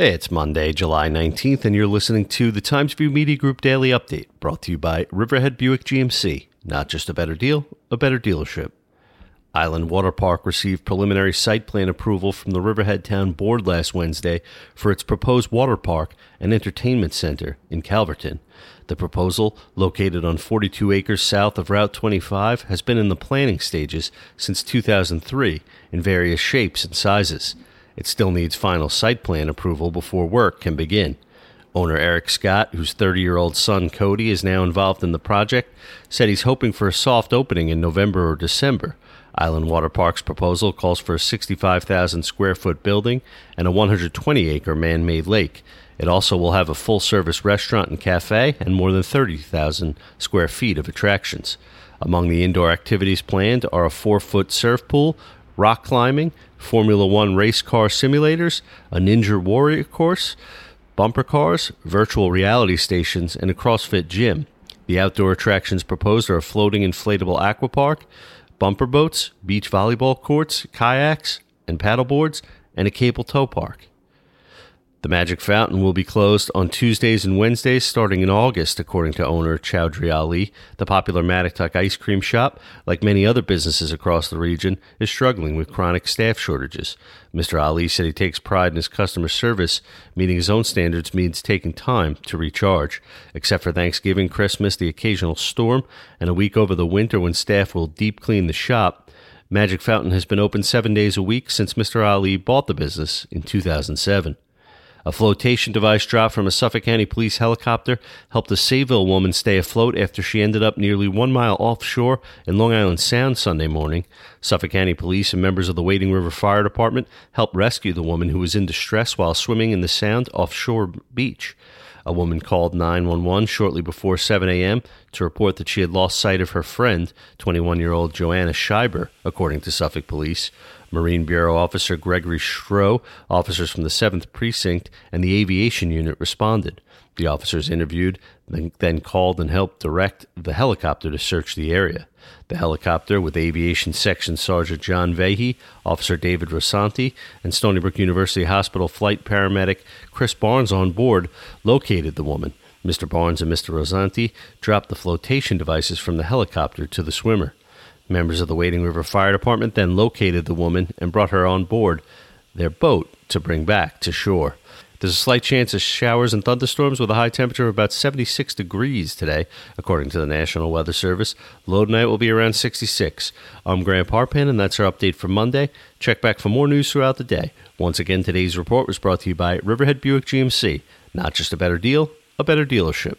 It's Monday, July 19th, and you're listening to the Times Review Media Group Daily Update, brought to you by Riverhead Buick GMC. Not just a better deal, a better dealership. Island Water Park received preliminary site plan approval from the Riverhead Town Board last Wednesday for its proposed water park and entertainment center in Calverton. The proposal, located on 42 acres south of Route 25, has been in the planning stages since 2003 in various shapes and sizes. It still needs final site plan approval before work can begin. Owner Eric Scott, whose 30 year old son Cody is now involved in the project, said he's hoping for a soft opening in November or December. Island Water Park's proposal calls for a 65,000 square foot building and a 120 acre man made lake. It also will have a full service restaurant and cafe and more than 30,000 square feet of attractions. Among the indoor activities planned are a four foot surf pool, rock climbing, Formula One race car simulators, a Ninja Warrior course, bumper cars, virtual reality stations, and a CrossFit gym. The outdoor attractions proposed are a floating inflatable aqua park, bumper boats, beach volleyball courts, kayaks, and paddleboards, and a cable tow park. The Magic Fountain will be closed on Tuesdays and Wednesdays starting in August, according to owner Chowdhury Ali. The popular Mattituck ice cream shop, like many other businesses across the region, is struggling with chronic staff shortages. Mr. Ali said he takes pride in his customer service. Meeting his own standards means taking time to recharge. Except for Thanksgiving, Christmas, the occasional storm, and a week over the winter when staff will deep clean the shop, Magic Fountain has been open seven days a week since Mr. Ali bought the business in 2007. A flotation device dropped from a Suffolk County police helicopter helped a Sayville woman stay afloat after she ended up nearly one mile offshore in Long Island Sound Sunday morning. Suffolk County police and members of the Wading River Fire Department helped rescue the woman who was in distress while swimming in the Sound offshore beach. A woman called 911 shortly before 7 a.m. to report that she had lost sight of her friend, 21 year old Joanna Scheiber, according to Suffolk police. Marine Bureau Officer Gregory Schroe, officers from the 7th Precinct, and the Aviation Unit responded. The officers interviewed, then called and helped direct the helicopter to search the area. The helicopter, with Aviation Section Sergeant John Vahey, Officer David Rosanti, and Stony Brook University Hospital flight paramedic Chris Barnes on board, located the woman. Mr. Barnes and Mr. Rosanti dropped the flotation devices from the helicopter to the swimmer. Members of the Wading River Fire Department then located the woman and brought her on board their boat to bring back to shore. There's a slight chance of showers and thunderstorms with a high temperature of about 76 degrees today, according to the National Weather Service. Low tonight will be around 66. I'm Grant Parpan, and that's our update for Monday. Check back for more news throughout the day. Once again, today's report was brought to you by Riverhead Buick GMC. Not just a better deal, a better dealership.